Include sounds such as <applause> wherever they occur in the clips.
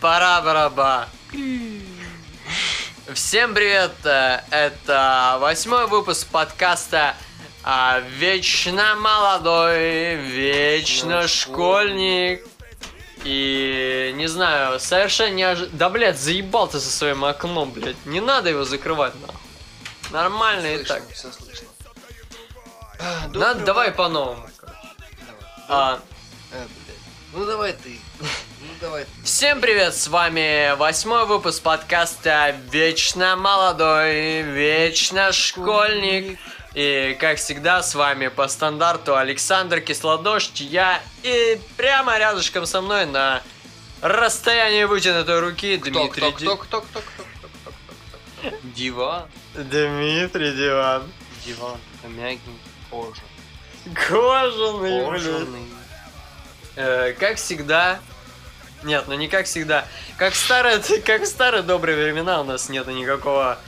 Пора-бараба. Всем привет! э, Это восьмой выпуск подкаста а, Вечно молодой, Вечно школьник. И не знаю, совершенно неожиданно. Да, блядь, заебал ты со своим окном, блядь. Не надо его закрывать, нахуй. Нормально и Слышно, так. Все слышно. А, Надо, доброго- давай по-новому. А, А, блядь. Ну давай ты. Ну давай ты. Всем привет, с вами восьмой выпуск подкаста Вечно молодой, вечно школьник. И, как всегда, с вами по стандарту Александр Кислодождь, я и прямо рядышком со мной на расстоянии вытянутой руки Кто, Дмитрий кто, Ди- кто, кто, кто, кто, кто, кто, кто, кто? Диван. Дмитрий Диван. Диван. Мягкий кожа. Кожаный, блядь. Кожаный. Э, как всегда. Нет, ну не как всегда. Как в старые, <laughs> как в старые добрые времена у нас нету никакого.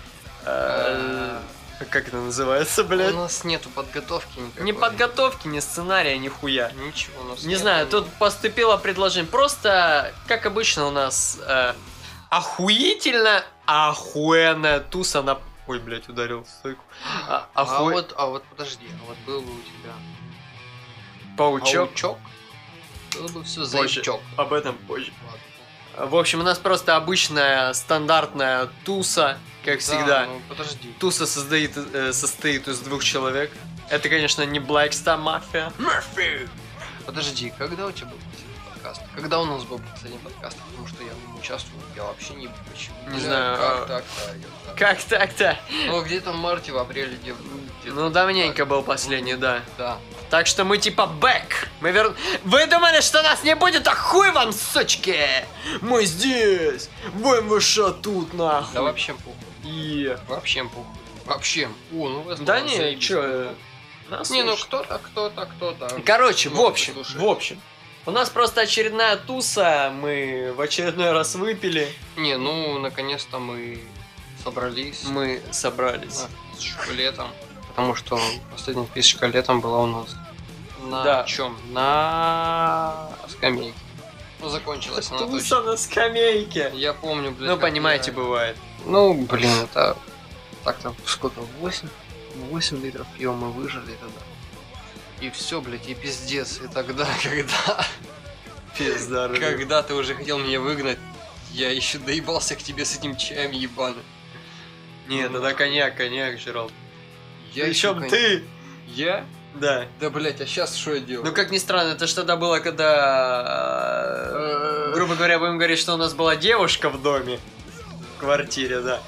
э, как это называется, блядь? У нас нету подготовки никакой. Ни подготовки, ни сценария, ни хуя. Ничего у нас Не нету. знаю, тут поступило предложение. Просто, как обычно, у нас э, охуительно охуенная туса на. Ой, блядь, ударил в стойку. А, А охуе- вот, а вот подожди, а вот был бы у тебя Паучок. паучок, было бы все Позже. зайчок. Об этом позже. Ладно. В общем, у нас просто обычная стандартная туса, как всегда. Да, ну подожди. Туса состоит, э, состоит из двух человек. Это, конечно, не Black Star Mafia. Подожди, когда у тебя был подкаст? Когда у нас был последний подкаст? Потому что я в нем участвовал, я вообще не почему. Не Бля, знаю, а- Как так-то? ёпта. Как так-то? Ну, где-то в марте, в апреле, где где-то Ну, давненько так. был последний, да. Да. Так что мы типа бэк. Мы вер... Вы думали, что нас не будет? А хуй вам, сучки! Мы здесь! В МВШ тут, нахуй! Да вообще похуй. И... Вообще похуй. Вообще. О, ну вы Да не, чё... Нас Не, ну слушают. кто-то, кто-то, кто-то. Короче, в Много общем, в общем. У нас просто очередная туса, мы в очередной раз выпили, Не, ну, наконец-то мы собрались. мы собрались. а, с шкалетом. Потому что последняя пись с шкалетом была у нас на Да. чем? На скамейке. Ну, закончилась она точно. Туса на скамейке. Я помню, блядь. Ну, понимаете, я- бывает. Ну, блин, это... Так-то сколько? 8? 8 литров пива мы выжили тогда. И все, блядь, и пиздец. И тогда, <laughs> когда... Пизда, Когда ты уже хотел меня выгнать, я еще доебался к тебе с этим чаем ебаным. Нет, тогда коньяк, коньяк жрал. Я Причем ещё, ты. Я? Да. Да, блядь, а сейчас что я делаю? Ну, как ни странно, это ж тогда было, когда... э, Грубо говоря, будем говорить, что у нас была девушка в доме. В квартире, да.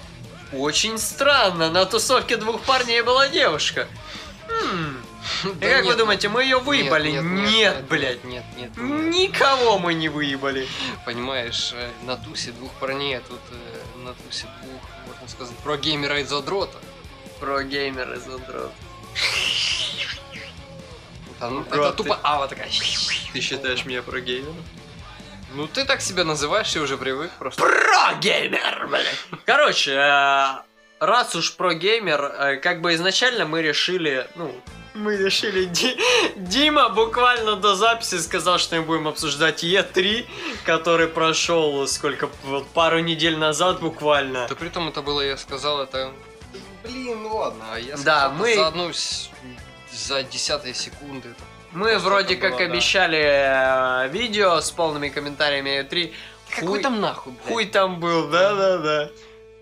Очень странно, на тусовке двух парней была девушка. И Да как вы думаете, мы ее выебали? нет, Нет, нет, нет, блядь. Нет, нет. Никого мы не выебали. Понимаешь, э, на тусе двух парней, а тут э, на тусе двух, можно сказать, про геймера из задрота. Про геймер из задрот. Да, ну, Бро, это ты- тупо ава такая. Ты считаешь меня про геймера? Ну ты так себя называешь, я уже привык просто. Про геймер, блядь. Короче, э, раз уж про геймер, как бы изначально мы решили, ну, мы решили, Ди- Дима буквально до записи сказал, что мы будем обсуждать Е3, который прошел сколько, вот пару недель назад буквально. Да при том это было, я сказал, это... Блин, ну ладно, а я Да, сказал мы- за одну... За десятые секунды. это Мы просто вроде как было, да. обещали э, видео с полными комментариями Е3. Какой Хуй- там нахуй, блядь? Хуй там был, да-да-да.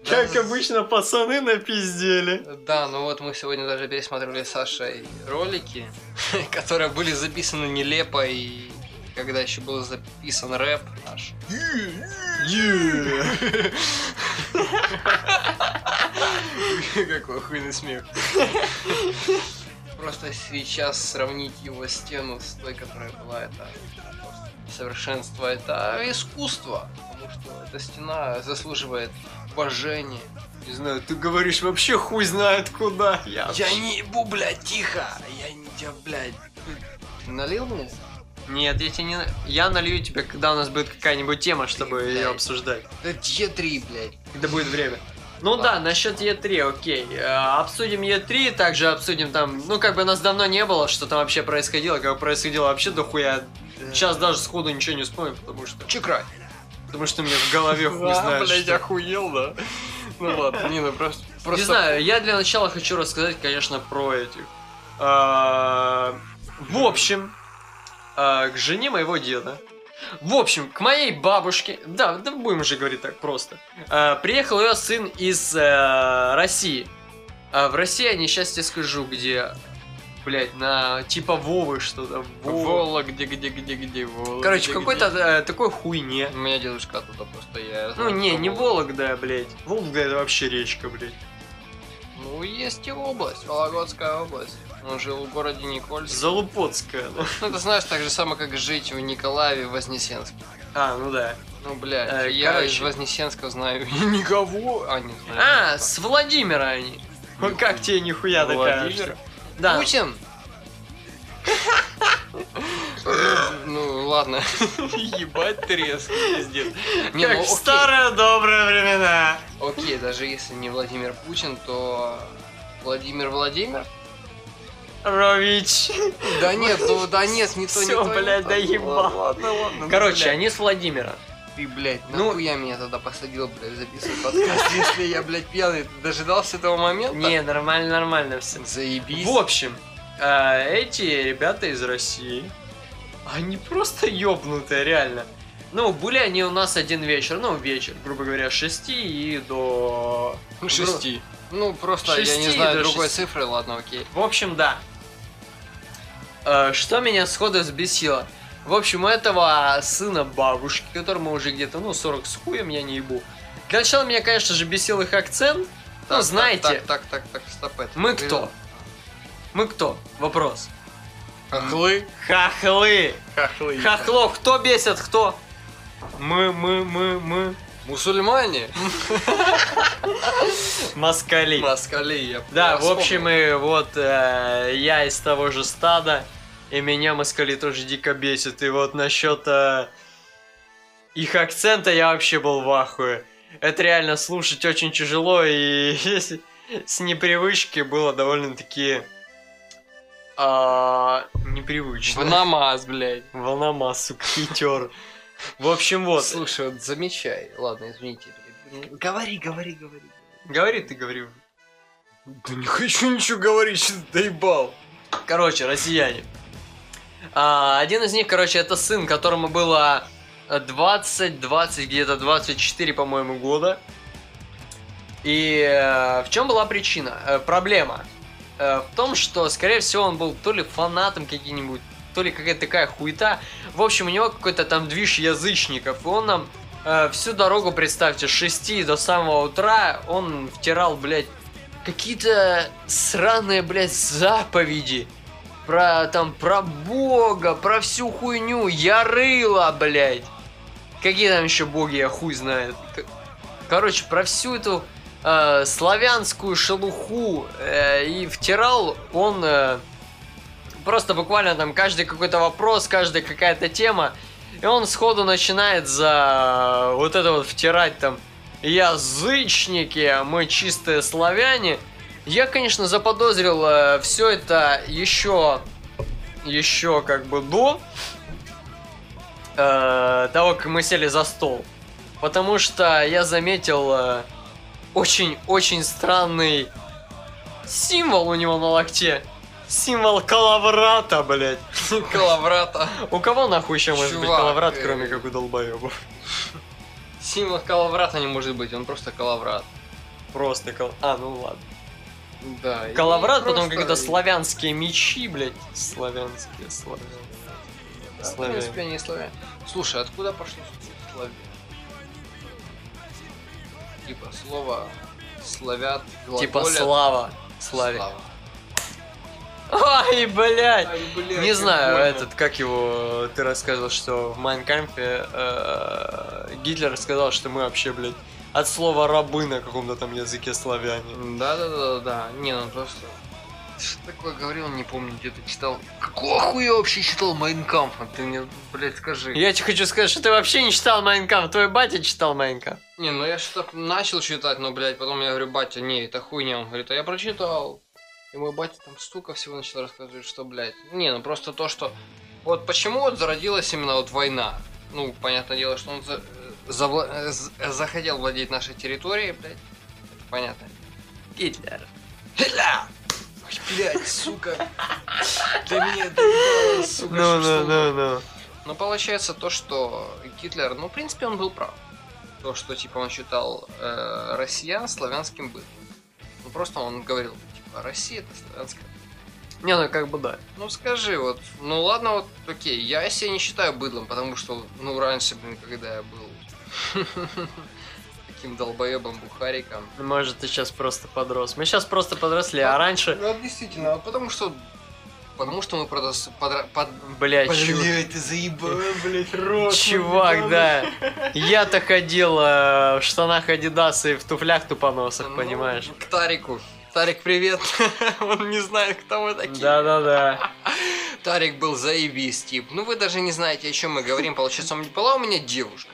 Как обычно, пацаны напиздели. Да, ну вот мы сегодня даже пересматривали с Сашей ролики, <laughs> которые были записаны нелепо и когда еще был записан рэп наш. <laughs> Какой охуенный смех. Просто сейчас сравнить его стену с той, которая была, это совершенство, это искусство. Потому что эта стена заслуживает уважения. Не знаю, ты говоришь вообще хуй знает куда. Я, Я не ебу, блядь, тихо! Я не тебя, блядь. Ты налил мне? Нет, я тебе не... Я налью тебе, когда у нас будет какая-нибудь тема, чтобы блядь. ее обсуждать. Да где три, блядь? Когда будет время. Ну Ладно. да, насчет Е3, окей. Э, Обсудим Е3, также обсудим там, ну как бы нас давно не было, что там вообще происходило, как происходило вообще дохуя. Сейчас даже сходу ничего не вспомню, потому что, Чекрай. Потому что мне в голове хуй знает, блядь, что. охуел, да? Ну ладно, не, ну просто... Не знаю, я для начала хочу рассказать, конечно, про этих. А, В общем, а, к жене моего деда. В общем, к моей бабушке, да, да будем уже говорить так просто. А, Приехал ее сын из э, России. А в России, я сейчас тебе скажу, где, блять, на типа Вовы что-то. Вова. Вола, где, где, где, где, Вола. Короче, какой-то э, такой хуйне. У меня дедушка оттуда просто, я Ну знаю, не, что не Вола. Вологда, блять. Вологда это вообще речка, блять. Ну, есть и область, Вологодская область. Он жил в городе Никольск. Залупотская, да. Ну, это знаешь, так же самое, как жить в Николаеве, в Вознесенске. А, ну да. Ну, блядь, Э, я короче. из Вознесенска знаю <laughs> никого. А, не знаю. А, с Владимира они. Ну как тебе нихуя Владимир? Да. Путин! Ну, ладно. Ебать треск, пиздец. Не, Как ну, в старые добрые времена. Окей, даже если не Владимир Путин, то Владимир Владимир? Рович. Да нет, ну да нет, не то, не то. не блядь, доебал. Ладно, ладно. ну, Короче, они с Владимира. Ты, блядь, Ну- нахуя меня тогда посадил, блядь, записывать подкаст, <laughs> если я, блядь, пьяный? Ты дожидался этого момента? Не, нормально, нормально все. Заебись. В общем, э, эти ребята из России, они просто ёбнутые, реально. Ну, были они у нас один вечер, ну, вечер, грубо говоря, с 6 и до... Шести. Ну, просто я не знаю другой цифры, ладно, окей. В общем, да. Э, Что меня сходу взбесило? В общем, у этого сына бабушки, которому уже где-то, ну, 40 с хуем, я не ебу. Для начала меня, конечно же, бесил их акцент. ну, Так, знаете, Так, так, так, так, стоп, это. мы кто? Мы кто? Вопрос. Хохлы. Хохлы! Хохлы. Хохлов, кто бесит, кто? Мы, мы, мы, мы. Мусульмане. <laughs> Москали. Москали, я Да, в общем, и вот э, я из того же стада, и меня москали тоже дико бесит. И вот насчет э, их акцента я вообще был в ахуе. Это реально слушать очень тяжело, и <laughs> с непривычки было довольно-таки а, непривычно. В намаз, блядь. <laughs> Волна массу, хитер. В общем, вот. Слушай, вот замечай. Ладно, извините. блядь. Говори, говори, говори. Говори ты, говори. Да не хочу ничего говорить, что ты доебал. Короче, россияне. А, один из них, короче, это сын, которому было 20, 20, где-то 24, по-моему, года. И э, в чем была причина? Э, проблема э, в том, что, скорее всего, он был то ли фанатом каким-нибудь, то ли какая-то такая хуета. В общем, у него какой-то там движ язычников, и он нам э, всю дорогу, представьте, с 6 до самого утра он втирал, блядь, какие-то сраные, блядь, заповеди. Про там, про Бога, про всю хуйню, ярыла, блядь. Какие там еще боги, я хуй знает. Короче, про всю эту э, славянскую шелуху э, и втирал он э, просто буквально там каждый какой-то вопрос, каждая какая-то тема. И он сходу начинает за вот это вот втирать там язычники, а мы чистые славяне. Я, конечно, заподозрил все это еще, еще как бы до э, того, как мы сели за стол. Потому что я заметил очень-очень странный символ у него на локте. Символ калаврата, блядь. <laughs> Калаврата. У кого нахуй еще может быть калаврат, э, кроме как у долбоебов? Символ калаврата не может быть, он просто калаврат. Просто кал... А, ну ладно. Да. Калаврат, потом просто- какие-то славянские мечи, блядь. Славянские, славянские. Да, в славяне. принципе, они славяне. Слушай, откуда пошло слово славян? Типа слово славят, Типа глаголят. слава. Славе. Слава. Ай, блядь! Ай, блядь, Не знаю, больно. этот, как его, ты рассказывал, что в Майнкампе э, Гитлер сказал, что мы вообще, блядь, от слова рабы на каком-то там языке славяне. Да, да, да, да, да. Не, ну просто. Что такое говорил, не помню, где-то читал. Какого хуя вообще читал Майнкамп? Ты мне, блядь, скажи. Я тебе хочу сказать, что ты вообще не читал Майнкам. Твой батя читал Майнкам. Не, ну я что-то начал читать, но, блядь, потом я говорю, батя, не, это хуйня. Он говорит, а я прочитал. И мой батя там столько всего начал рассказывать, что, блядь. Не, ну просто то, что... Вот почему вот зародилась именно вот война. Ну, понятное дело, что он за... завла- э, з- захотел владеть нашей территорией, блядь. Это понятно. Гитлер. Ой, блядь, сука. Для меня доебало, сука. Ну, ну, ну, ну. Но получается то, что Гитлер, ну, в принципе, он был прав. То, что, типа, он считал э, россиян славянским бытом. Ну, просто он говорил, типа, Россия это славянская. Не, ну как бы да. Ну, скажи, вот, ну, ладно, вот, окей, я себя не считаю быдлом, потому что, ну, раньше, блин, когда я был таким долбоебом бухариком. Может, ты сейчас просто подрос. Мы сейчас просто подросли, а раньше... Ну, действительно, вот потому что... Потому что мы продос... под... Блять, чувак. Блядь, ты заебал, блядь, рот. Чувак, да. Я-то ходил э, в штанах Адидас и в туфлях тупоносах, Ну, понимаешь? К Тарику. Тарик, привет. <laughs> Он не знает, кто мы такие. Да-да-да. Тарик был заебись, тип. Ну вы даже не знаете, о чем мы говорим. Получается, у меня была у меня девушка.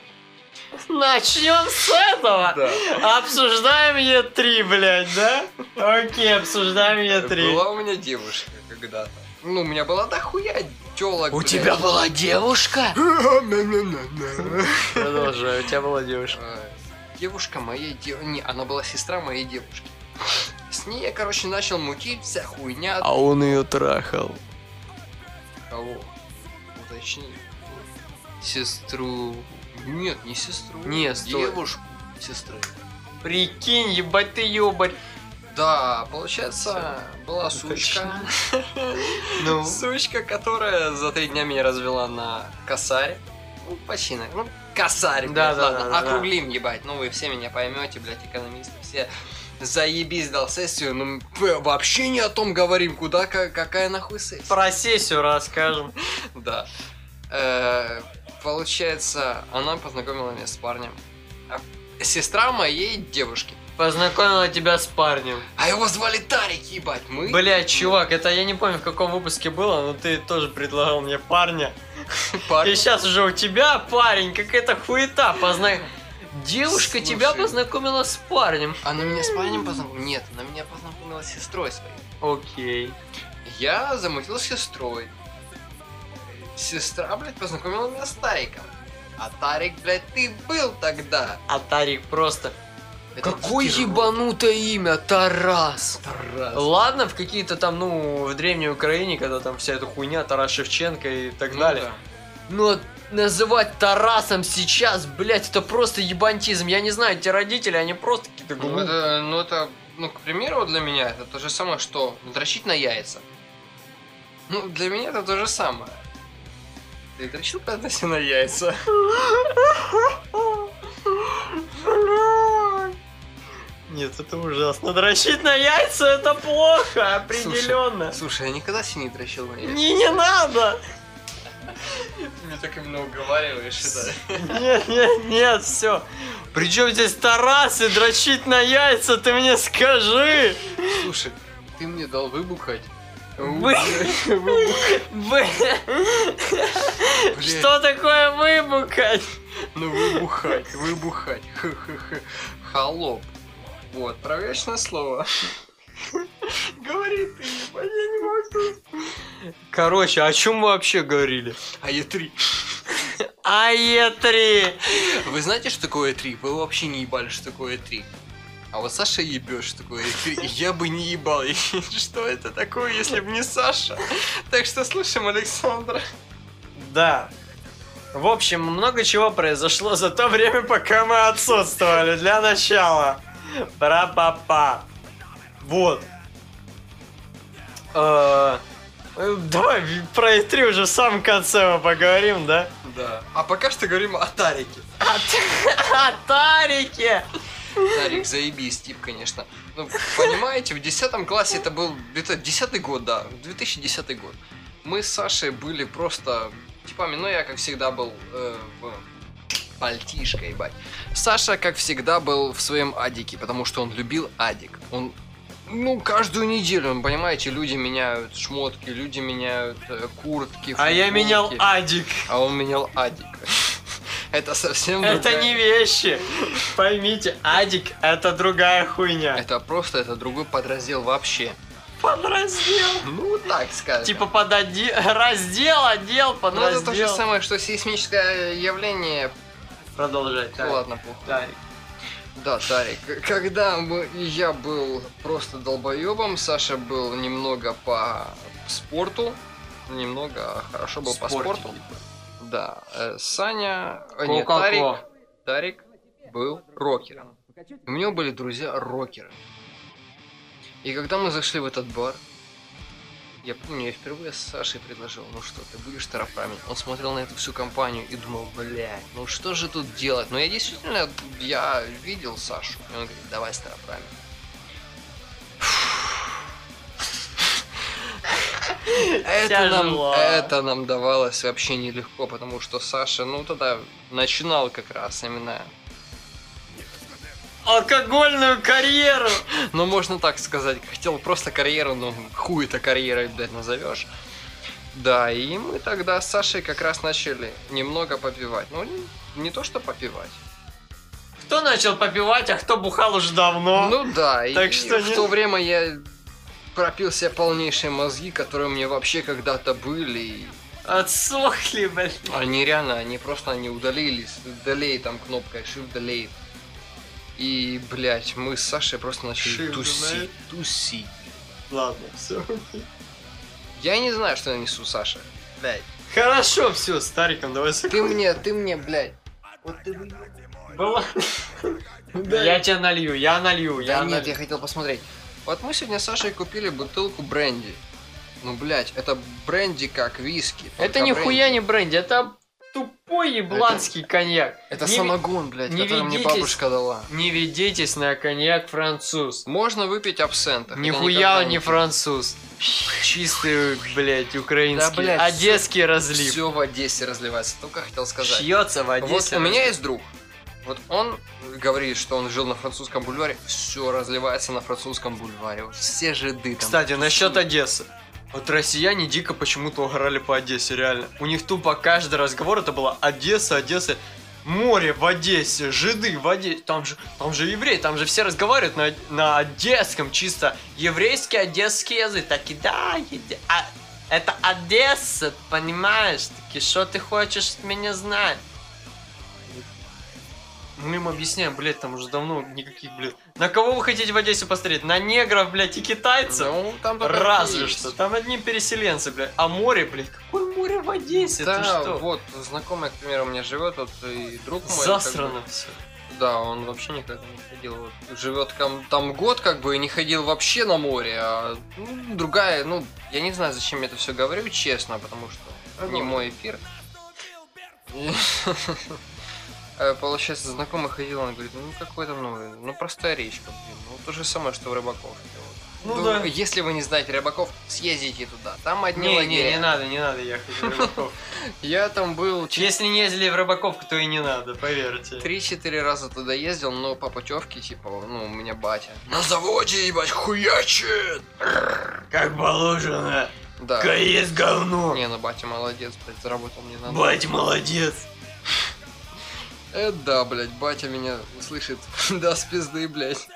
Начнем с этого. Да. Обсуждаем Е3, блядь, да? Окей, обсуждаем Е3. Была у меня девушка когда-то. Ну, у меня была дохуя телок. У блядь. тебя была девушка? <laughs> Продолжай, у тебя была девушка. Э, Девушка моей девушки. Не, она была сестра моей девушки. С ней я, короче, начал мутить, вся хуйня. А он ее трахал. Кого? Уточни. Сестру. Нет, не сестру. Не, стой. Девушку сестры. Прикинь, ебать ты ёбарь. Да, получается, была сучка. Ну, <laughs> Сучка, которая за три дня меня развела на косарь. Ну, почти на... Ну, косарь, Да, блядь, да, ладно, да, да. округлим, ебать. Ну, вы все меня поймете, блядь, экономисты все. Заебись дал сессию, ну мы вообще не о том говорим, куда, ка- какая нахуй сессия. про сессию расскажем. <laughs> Да. Получается, она познакомила меня с парнем. А Сестра моей девушки. Познакомила тебя с парнем. А его звали Тарик, ебать. Мы... Блять, чувак, это я не помню в каком выпуске было, но ты тоже предлагал мне парня. Парень. И сейчас уже у тебя парень, какая-то хуета позна... Девушка Слушай. тебя познакомила с парнем. Она меня с парнем познакомила? Нет, она меня познакомила с сестрой своей. Окей. Я замутил с сестрой. Сестра, блядь, познакомила меня с Тариком. А Тарик, блядь, ты был тогда. А Тарик просто... Это Какое ебанутое имя, Тарас. Тарас. Ладно, в какие-то там, ну, в древней Украине, когда там вся эта хуйня, Тарас Шевченко и так Ну далее. да. Но называть Тарасом сейчас, блять, это просто ебантизм. Я не знаю, эти родители, они просто какие-то Ну глупые. это, ну это, ну, к примеру, для меня это то же самое, что дрочить на яйца. Ну, для меня это то же самое. Ты дрочил когда-то на яйца? Нет, это ужасно. Дрочить на яйца это плохо, определенно. Слушай, я никогда себе не дрочил на яйца. Не, не надо. Ты меня так именно уговариваешь, это. Нет, нет, нет, все. Причем здесь Тарас и дрочить на яйца, ты мне скажи. Слушай, ты мне дал выбухать. Вы- Вы- Что такое выбухать? Ну выбухать, выбухать. Холоп. Вот, проверочное слово. Говори ты, я не могу. Короче, о чем мы вообще говорили? А Е3. А Е3. Вы знаете, что такое Е3? Вы вообще не ебали, что такое Е3. А вот Саша Е3. И Я бы не ебал. <laughs> Что это такое, если бы не Саша? Так что слушаем Александра. Да. В общем, много чего произошло за то время, пока мы отсутствовали. Для начала. Пра-па-па. Вот. Э, э, Давай про E3 уже в самом конце мы поговорим, да? Да. А пока что говорим о Тарике. О Тарике! Тарик, заебись, тип, конечно. Ну, понимаете, в 10 классе это был где-то 10 год, да, 2010 год. Мы с Сашей были просто типами, ну я как всегда был э, в пальтишко, ебать. Саша, как всегда, был в своем адике, потому что он любил адик. Он Ну, каждую неделю, ну, понимаете, люди меняют шмотки, люди меняют э, куртки, А я футболки. менял адик. А он менял адик. Это совсем Это другая- не вещи. Поймите, адик это другая хуйня. Это просто, это другой подраздел вообще. Подраздел. Ну, так скажем. Типа под оде- раздел, отдел, ну, это то же подраздел. самое, что сейсмическое явление. Продолжать. Ну, так. ладно, похуй. Так. Да, Тарик, когда мы, я был просто долбоебом, Саша был немного по спорту, немного хорошо был по Спортик. спорту. Да, э, Саня, э, нет, Ко-ко-ко. Тарик, Тарик был рокером. У него были друзья рокеры. И когда мы зашли в этот бар, я помню, я впервые с Сашей предложил, ну что, ты будешь старопрамен? Он смотрел на эту всю компанию и думал, блядь, ну что же тут делать? Но я действительно, я видел Сашу. И он говорит, давай старопрамен. Это нам, это нам давалось вообще нелегко, потому что Саша, ну тогда начинал как раз именно Алкогольную карьеру. Ну, можно так сказать. Хотел просто карьеру, ну, хуй это карьерой, блядь, назовешь. Да, и мы тогда с Сашей как раз начали немного попивать. Ну, не, не то, что попивать. Кто начал попивать, а кто бухал уже давно? Ну да, и, Так что в не- то время я пропил себе полнейшие мозги, которые у меня вообще когда-то были. и Отсохли, блядь. Они реально, они просто они удалились. Delay там кнопкой, Shift Delay. И, блядь, мы с Сашей просто начали Shift тусить. Тусить. Ладно, все. Я не знаю, что я несу, Саша. Блядь. Хорошо, все, стариком, давай Ты мне, ты мне, блядь. Вот ты Было. Я тебя налью, я налью, Да я нет, налью. я хотел посмотреть. Вот мы сегодня с Сашей купили бутылку бренди. Ну, блядь, это бренди как виски. Это нихуя бренди. не бренди, это тупой ебланский коньяк. Это Не самогон, блядь, не который мне ведитесь. бабушка дала. Не ведитесь на коньяк француз. Можно выпить абсента. Нихуя он не француз. Чистый, блядь, украинский. Да, блядь, Одесский разлив. Все в Одессе разливается, только хотел сказать. Шьется в Вот Одессе. у меня есть друг. Вот он говорит, что он жил на французском бульваре. Все разливается на французском бульваре. Вот все жиды там. Кстати, насчет Одессы. Вот россияне дико почему-то угорали по Одессе, реально. У них тупо каждый разговор это было Одесса, Одесса. Море в Одессе, жиды в Одессе. Там же, там же евреи, там же все разговаривают на, на одесском, чисто еврейский одесский язык. Таки да, еде- а, это Одесса, понимаешь? Таки, что ты хочешь от меня знать? Мы им объясняем, блядь, там уже давно никаких, блядь. На кого вы хотите в Одессе посмотреть? На негров, блядь, и китайцев? Ну, там Разве есть. что. Там одни переселенцы, блядь. А море, блядь, какое море в Одессе? Да, Ты что? вот, знакомый, к примеру, у меня живет, вот и друг мой. Засрано как бы, все. да, он вообще никогда не ходил. Вот, живет там, там год, как бы, и не ходил вообще на море. А ну, другая, ну, я не знаю, зачем я это все говорю, честно, потому что не мой эфир. Э, Получается, знакомый ходил, он говорит, ну какой там, ну, ну простая речка, блин, ну то же самое, что в Рыбаковке. вот. Ну да. Если вы не знаете Рыбаков, съездите туда. Там одни Не, лагеря. не, не надо, не надо ехать в Рыбаков. <laughs> Я там был Если не ездили в Рыбаковку, то и не надо, поверьте. Три-четыре раза туда ездил, но по путевке, типа, ну, у меня батя. На заводе, ебать, хуячит! Как положено. Да. Есть говно. Не, ну батя молодец, блядь, заработал мне надо. Бать, молодец. Э, да, блядь, батя меня услышит. <laughs> да, с пизды, блядь.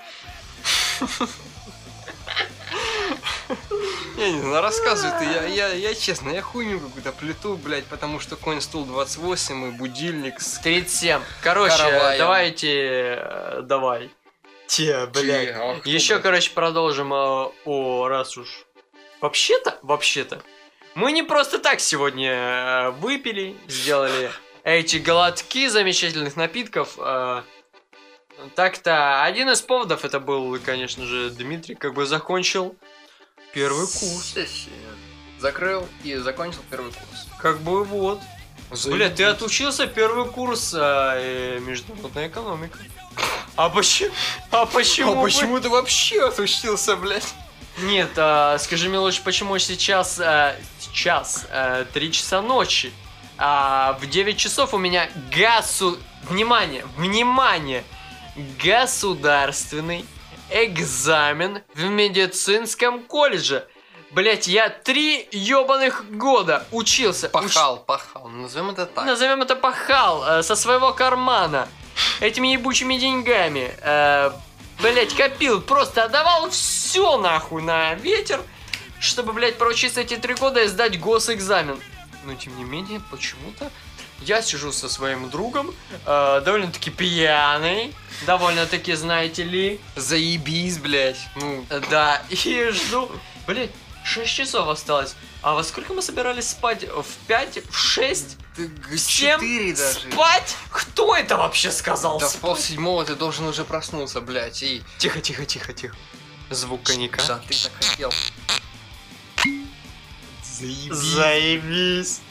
Я не знаю, рассказывай ты, я, я, я честно, я хуйню какую-то плету, блядь, потому что конь стул 28 и будильник с 37. Короче, Караваем. давайте, э, давай. Те, блядь. Ах, Еще, блядь? короче, продолжим э, о раз уж. Вообще-то, вообще-то, мы не просто так сегодня э, выпили, сделали эти глотки замечательных напитков. э, Так-то, один из поводов это был, конечно же, Дмитрий как бы закончил первый курс. Закрыл и закончил первый курс. Как бы вот. Бля, ты отучился первый курс а, э, международная экономика. А почему? А почему? А бы- почему ты вообще отучился, блядь? Нет, а, скажи мне лучше, почему сейчас а, сейчас а, 3 часа ночи, а в 9 часов у меня гасу... Внимание, внимание! Государственный экзамен в медицинском колледже. Блять, я три ебаных года учился. уч- Пахал, пахал. Назовем это так. Назовем это пахал э, со своего кармана. Этими ебучими деньгами. Э, блять, копил, просто отдавал все нахуй на ветер, чтобы, блять, проучиться эти три года и сдать госэкзамен. Но тем не менее, почему-то я сижу со своим другом, э, довольно-таки пьяный, довольно-таки, знаете ли, Заебись, блядь. Ну, да, и жду. Блять, 6 часов осталось. А во сколько мы собирались спать? В 5? В 6? ты В 7? четыре даже. Спать? Кто это вообще сказал? Да в спать? пол седьмого ты должен уже проснуться, блядь. И... Тихо, тихо, тихо, тихо. Звук коньяка. Да, ты так хотел. Заебись.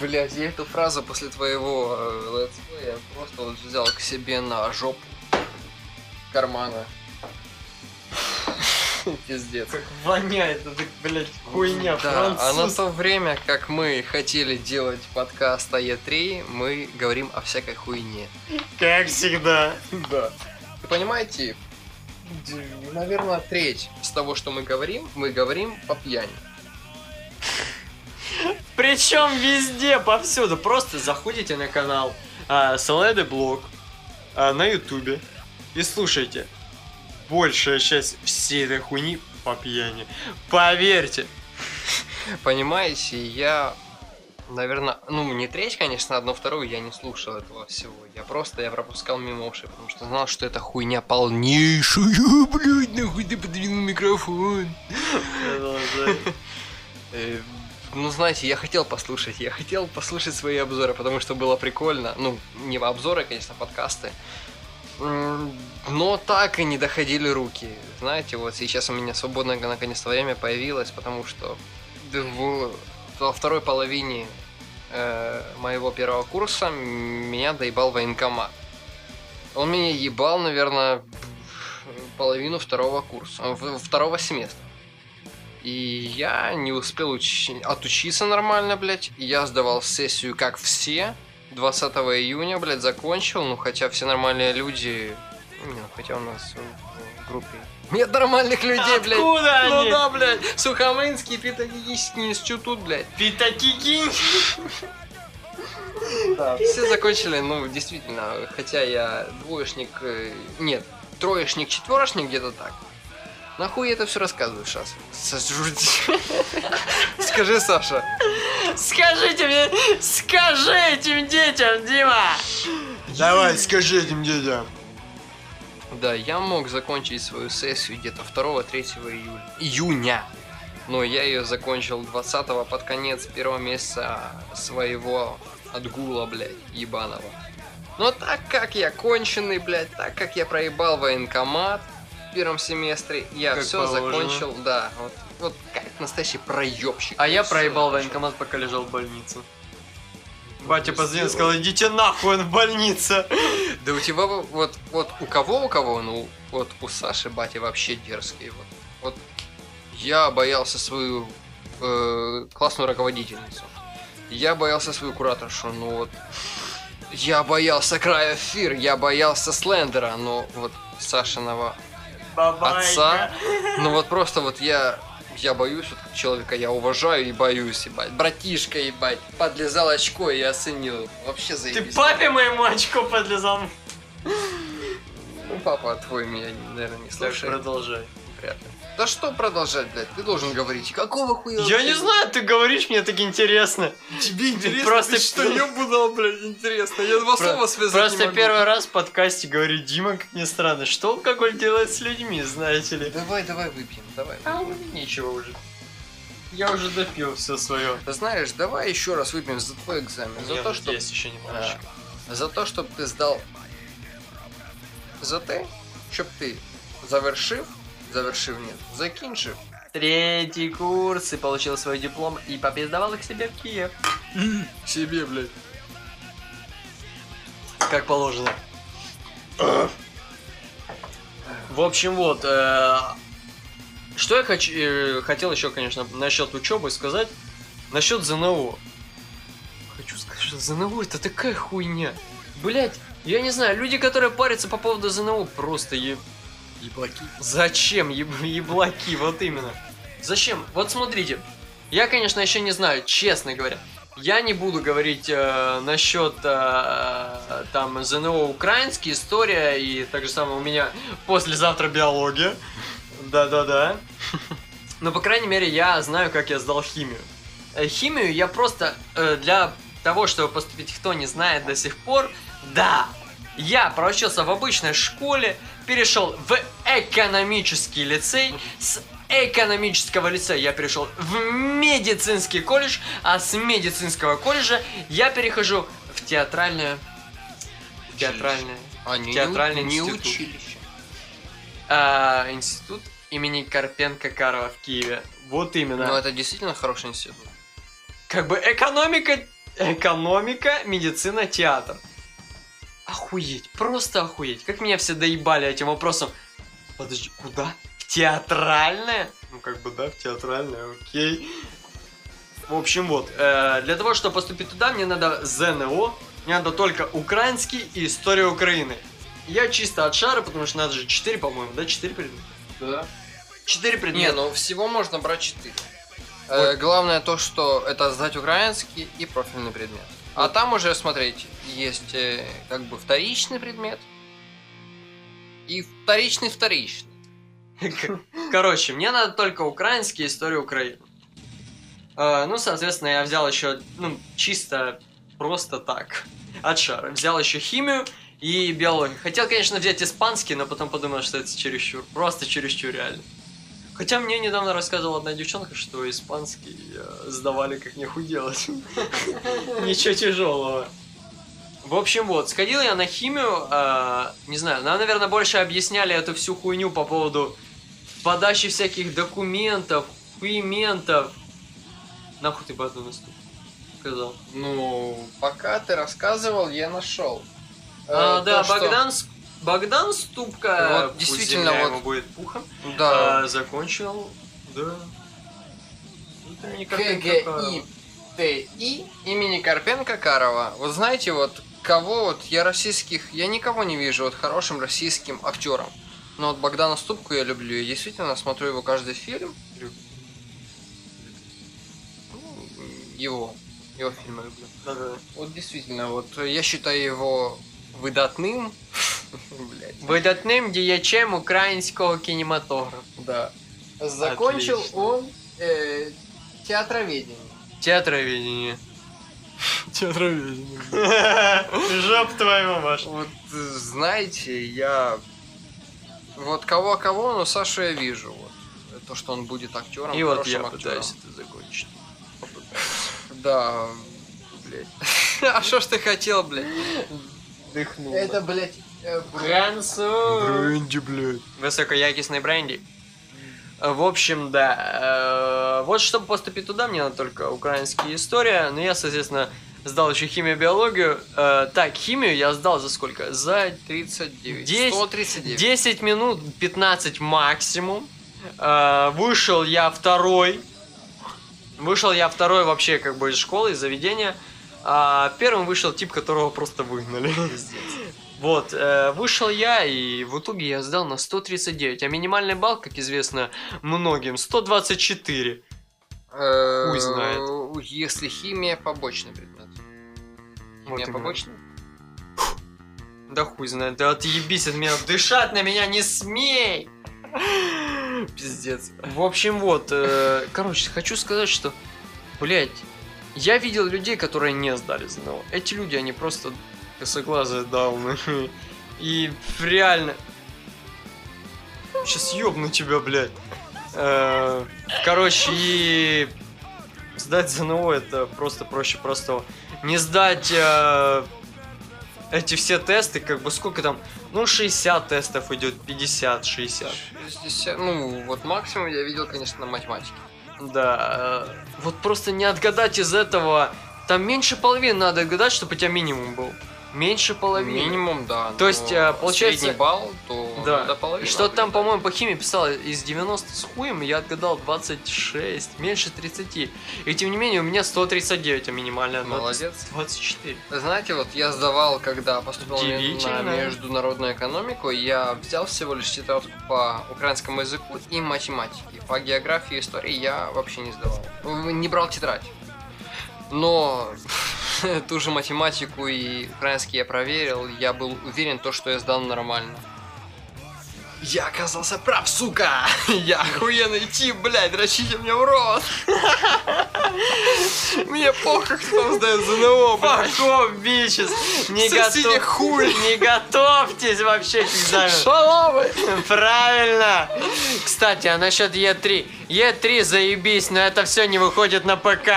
Блять, я эту фразу после твоего э, летсплея просто вот взял к себе на жопу кармана. <laughs> Пиздец. Как воняет, это, блядь, хуйня Да, а на то время, как мы хотели делать подкаст о Е3, мы говорим о всякой хуйне. Как всегда. Да. Вы понимаете, наверное, треть с того, что мы говорим, мы говорим по пьяни. Причем везде, повсюду. Просто заходите на канал а, Блог а, на Ютубе и слушайте. Большая часть всей этой хуйни по пьяни. Поверьте. Понимаете, я, наверное, ну не треть, конечно, одну вторую я не слушал этого всего. Я просто, я пропускал мимо ушей, потому что знал, что это хуйня полнейшая, блядь, нахуй ты подвинул микрофон. Продолжай. Э, Ну, знаете, я хотел послушать, я хотел послушать свои обзоры, потому что было прикольно. Ну, не обзоры, конечно, подкасты. М, Но так и не доходили руки. Знаете, вот сейчас у меня свободное наконец-то время появилось, потому что во второй половине э, моего первого курса меня доебал военкомат. Он меня ебал, наверное, половину второго курса, второго семестра. И я не успел уч- отучиться нормально, блядь. Я сдавал сессию, как все. 20 июня, блядь, закончил. Ну, хотя все нормальные люди... Не, ну, хотя у нас в, группе... Нет нормальных людей, блядь. Откуда Ну они? да, блядь. Сухомлинский педагогический институт, блядь. Да, все закончили, ну, действительно, хотя я двоечник, э, нет, троечник, четверошник, где-то так. Нахуй я это все рассказываю сейчас? <laughs> Скажи, Саша. Скажите мне, скажи этим детям, Дима. Давай, скажи этим детям. Да, я мог закончить свою сессию где-то 2-3 июля. Июня. Но я ее закончил 20 под конец первого месяца своего отгула, блядь, ебаного. Но так как я конченый, блядь, так как я проебал военкомат первом семестре, я Как все положено. закончил, да, вот, вот как настоящий проебщик. А я проебал закончил. военкомат, пока лежал в больнице. Батя позвонил, сказал, идите нахуй, он в больнице. Да у тебя во- вот, вот у кого, у кого, ну, вот у Саши батя вообще дерзкий. Вот, вот я боялся свою э, классную руководительницу. Я боялся свою кураторшу, ну вот. Я боялся края эфир, я боялся Слендера, но вот Сашиного отца. Ну вот просто вот я я боюсь вот человека, я уважаю и боюсь, ебать. Братишка, ебать, подлезал очко и оценил. Вообще Ты заебись. папе моему очко подлезал. Ну, папа твой меня, наверное, не Так, слушает. продолжай. Вряд ли. Да что продолжать, блядь? Ты должен говорить. Какого хуя? Я не знаю, ты говоришь, мне так интересно. Тебе интересно? Просто Ты что, пи- ёбаный, блядь, интересно? Я два Про- слова связать Просто первый раз в подкасте говорит Дима, как ни странно, что алкоголь делает с людьми, знаете ли. Давай, давай выпьем, давай. А у меня нечего уже. Я уже допил все свое. Ты знаешь, давай еще раз выпьем за твой экзамен. За то, что... есть еще немножечко. За то, щоб ти здав. За те, щоб ти завершив. Завершив, нет. Закінчив. Третий курс и получил свой диплом и попиздавал их себе в Киев. <clears throat> Себе, блядь. Как положено. В общем, вот. э, Что я хочу, э, хотел еще, конечно, насчет учебы сказать. Насчет ЗНО. Хочу сказать, что ЗНО это такая хуйня. Блять, я не знаю, люди, которые парятся по поводу ЗНО, просто е... Еблаки. Зачем еб- еблаки? Вот именно. Зачем? Вот смотрите. Я, конечно, еще не знаю, честно говоря. Я не буду говорить э, насчет э, там ЗНО украинский, история и так же самое у меня послезавтра биология. Да-да-да. Но, по крайней мере, я знаю, как я сдал химию. Э, Химию я просто э, для того, чтобы поступить, кто не знает до сих пор, да, я проучился в обычной школе, перешел в экономический лицей, с экономического лицея я перешел в медицинский колледж, а с медицинского колледжа я перехожу в театральное... в Театральное... А, не, Театральный не институт. училище. а, институт имени Карпенко-Карова в Киеве. Вот именно. Но это действительно хороший институт. Как бы экономика, экономика, медицина, театр. Охуеть, просто охуеть. Как меня все доебали этим вопросом. Подожди, куда? В театральное? Ну, как бы, да, в театральное, окей. В общем, вот, э, для того, чтобы поступить туда, мне надо ЗНО, мне надо только украинский и история Украины. Я чисто от шара, потому что надо же 4, по-моему, да, 4 предмета? Да. 4 Не, предмета. ну всего можно брать 4. Э, главное то, что это сдать украинский и профильный предмет. А там уже, смотрите, есть э, как бы вторичный предмет и вторичный вторичный. <laughs> Короче, мне надо только украинский история Украины. Э, ну, соответственно, я взял еще, ну, чисто просто так, от шара. Взял еще химию и биологию. Хотел, конечно, взять испанский, но потом подумал, что это чересчур. Просто чересчур реально. Хотя мне недавно рассказывала одна девчонка, что испанский э, сдавали как нехуй делать. <laughs> Ничего тяжелого. В общем, вот, сходил я на химию, э, не знаю, нам, наверное, больше объясняли эту всю хуйню по поводу подачи всяких документов, хуементов. Нахуй ты наступ? Сказал. Ну, пока ты рассказывал, я нашел. А, Э, да, то, что- Богдан, С- Богдан Ступка, Вот, действительно, вот- ему будет пухом, Да. а, закончил, да. Это мне как-то такое. КГИ ТИ имени Карпенко Карова. Вот знаете, вот кого вот я российских, я никого не вижу вот хорошим российским актером. Но вот Богдана Ступку я люблю. Я действительно смотрю его каждый фильм. Ну, Его. Его фильмы люблю. Да-да. Вот действительно, вот я считаю его выдатным. <laughs> Блять. Видатним діячем українського кінематографу. Да. Закончил Отлично. он э, театроведение. Театроведение. <laughs> Театроведение. <laughs> Жоп твою мамаш. Вот э, знаете, я вот кого-кого, но Сашу я вижу. Вот. То, что он будет актером. И вот я хорошим актером. пытаюсь это закончить. Да, блядь. А что ж ты хотел, блядь? Дыхнул. Это, блядь, э, Француз. Бренди, блядь. Высокоякостный бренди. В общем, да. э, Вот чтобы поступить туда, мне надо только украинская история. Но я, соответственно, сдал еще химию, биологию. Э, Так, химию я сдал за сколько? За 39. Десять- 139. 10 минут 15 максимум. Э, Вышел я второй. Вышел я второй вообще как бы из школы, из заведения. А первым вышел тип, которого просто выгнали. Вот, э, вышел я, и в итоге я сдал на 139. А минимальный балл, как известно многим, 124. Э, Хуй знает. Если химия побочный предмет. Вот Химия именно. побочный? Да хуй знает, да отъебись от меня, дышать на меня не смей! Пиздец. В общем, вот, э, короче, хочу сказать, что, блядь, я видел людей, которые не сдали ЗНО. Эти люди, они просто косоглазые дауны. <laughs> И реально... Сейчас ёбну тебя, блядь. Э, Короче, и сдать ЗНО это просто проще простого. Не сдать э, эти все тесты, как бы сколько там, ну 60 тестов идет, 50, 60. 60, ну, вот максимум я видел, конечно, на математике. Да, э, вот просто не отгадать из этого. Там меньше половины надо отгадать, чтобы у тебя минимум был. Меньше половины. Минимум, да. То есть, э, получается- Средний балл, то... Да. До половины. Что-то там, по-моему, по химии писал из 90 с хуем, я отгадал 26, меньше 30. И тем не менее, у меня 139, а минимальная Молодец. 24. Знаете, вот я сдавал, когда поступил на международную экономику, я взял всего лишь тетрадку по украинскому языку и математике. По географии и истории я вообще не сдавал. Не брал тетрадь. Но <laughs> ту же математику и украинский я проверил, я был уверен, то, что я сдал нормально. Я оказался прав, сука! <laughs> Я охуенный тип, блядь, дрочите мне в рот! <laughs> Мне похуй, кто там сдает ЗНО, блядь! Fuck bitches! Не, готов... хуй. <laughs> не готовьтесь вообще к экзамену. Шалавы! Правильно! Кстати, а насчет Е3. Е3 заебись, но это все не выходит на ПК.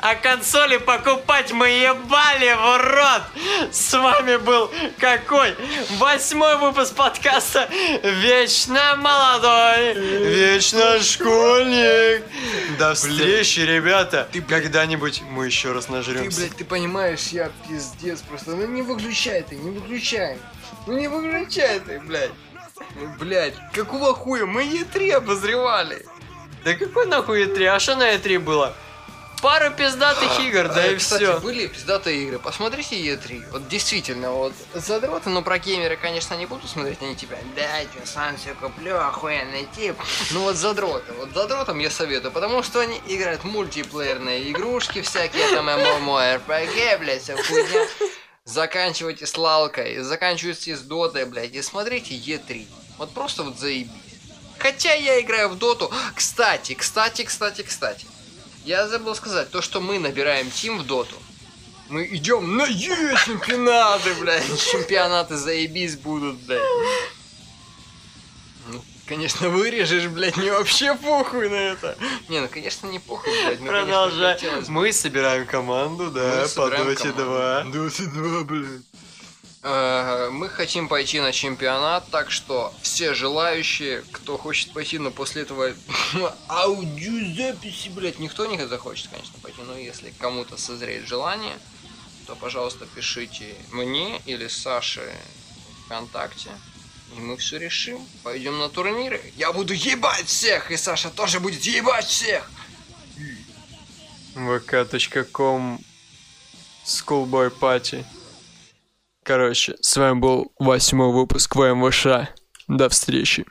А консоли покупать мы ебали в рот! С вами был какой? Восьмой выпуск подкаста Вечно молодой, вечно школьник. До встречи, ребята. Ты когда-нибудь мы еще раз Ты, нажремся. блядь, ты понимаешь, я пиздец просто. Ну не выключай ты, не выключай. Ну не выключай ты, блядь. Ну, блядь, какого хуя? Мы Е3 обозревали. Да какой нахуй E3? А что на E3 было? Пару пиздатых игр, да А, и кстати, все. были пиздатые игры. Посмотрите Е3. Вот действительно, вот задроты, но про геймеры, конечно, не буду смотреть. Они типа, да, я сам все куплю, охуенный тип. Ну вот задроты. Вот задротам я советую, потому что они играют мультиплеерные игрушки всякие, там MMORPG, блядь, вся хуйня. Заканчивайте с лалкой, заканчивайте с дотой, блядь, и смотрите Е3. Вот просто вот заебись. Хотя я играю в доту. Кстати, кстати, кстати, кстати. Я забыл сказать, то, что мы набираем тим в доту. Мы идем на Е чемпионаты, блядь. <laughs> Чемпионаты заебись будут, блядь. Ну, конечно, вырежешь, блядь, мне вообще похуй на это. Не, ну, конечно, не похуй, блядь. ну, конечно, Продолжай. хотелось. Мы собираем команду, да, Мы по Доте команду. 2. Доте 2, блядь. Э, Мы хотим пойти на чемпионат, так что все желающие, кто хочет пойти, но после этого аудиозаписи, блядь, никто не захочет, конечно, пойти, но если кому-то созреет желание, то, пожалуйста, пишите мне или Саше ВКонтакте, и мы все решим. Пойдем на турниры. Я буду ебать всех, и Саша тоже будет ебать всех. vk.com Schoolboy Party. Короче, с вами был восьмой выпуск ВМВШ. До встречи.